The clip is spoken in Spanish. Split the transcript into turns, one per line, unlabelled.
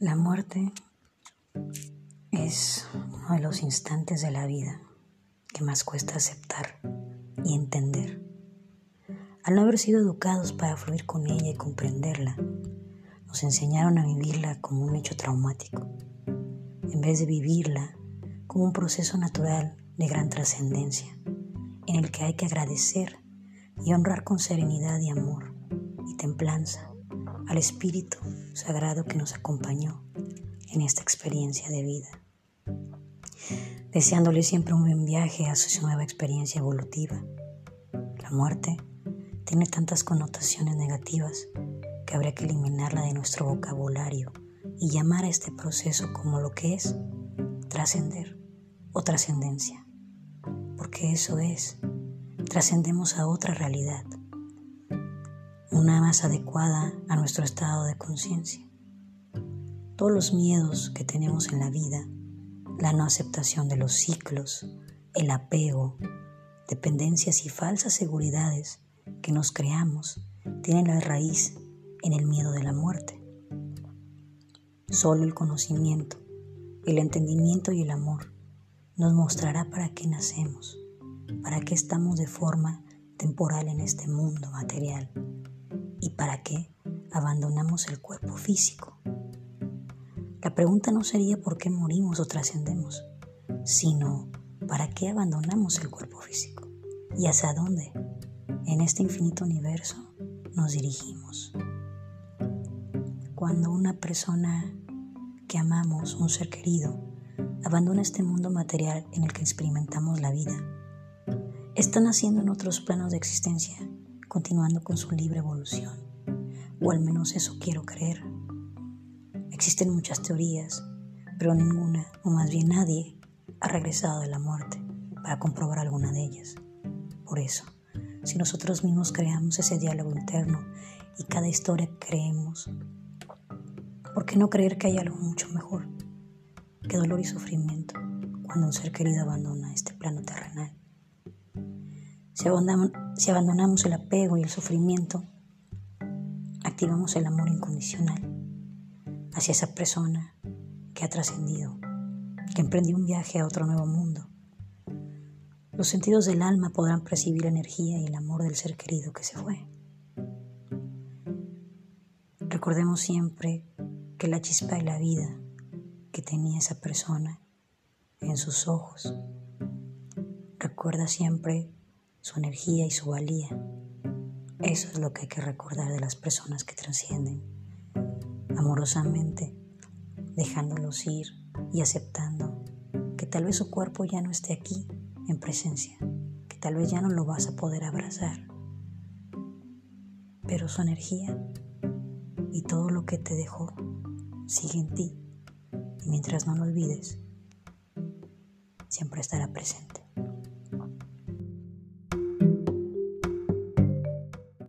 La muerte es uno de los instantes de la vida que más cuesta aceptar y entender. Al no haber sido educados para fluir con ella y comprenderla, nos enseñaron a vivirla como un hecho traumático, en vez de vivirla como un proceso natural de gran trascendencia, en el que hay que agradecer y honrar con serenidad y amor y templanza al Espíritu Sagrado que nos acompañó en esta experiencia de vida. Deseándole siempre un buen viaje a su nueva experiencia evolutiva. La muerte tiene tantas connotaciones negativas que habría que eliminarla de nuestro vocabulario y llamar a este proceso como lo que es trascender o trascendencia. Porque eso es, trascendemos a otra realidad, una más adecuada a nuestro estado de conciencia. Todos los miedos que tenemos en la vida, la no aceptación de los ciclos, el apego, dependencias y falsas seguridades que nos creamos, tienen la raíz en el miedo de la muerte. Solo el conocimiento, el entendimiento y el amor nos mostrará para qué nacemos, para qué estamos de forma temporal en este mundo material ¿Y para qué abandonamos el cuerpo físico? La pregunta no sería por qué morimos o trascendemos, sino ¿para qué abandonamos el cuerpo físico? ¿Y hacia dónde en este infinito universo nos dirigimos? Cuando una persona que amamos, un ser querido, abandona este mundo material en el que experimentamos la vida, está naciendo en otros planos de existencia continuando con su libre evolución. O al menos eso quiero creer. Existen muchas teorías, pero ninguna, o más bien nadie, ha regresado de la muerte para comprobar alguna de ellas. Por eso, si nosotros mismos creamos ese diálogo interno y cada historia creemos, ¿por qué no creer que hay algo mucho mejor que dolor y sufrimiento cuando un ser querido abandona este plano terrenal? Si abandonamos, el apego y el sufrimiento, activamos el amor incondicional hacia esa persona que ha trascendido, que emprendió un viaje a otro nuevo mundo. Los sentidos del alma podrán percibir la energía y el amor del ser querido que se fue. Recordemos siempre que la chispa de la vida que tenía esa persona en sus ojos. Recuerda siempre su energía y su valía. Eso es lo que hay que recordar de las personas que trascienden amorosamente, dejándolos ir y aceptando que tal vez su cuerpo ya no esté aquí en presencia, que tal vez ya no lo vas a poder abrazar, pero su energía y todo lo que te dejó sigue en ti y mientras no lo olvides, siempre estará presente.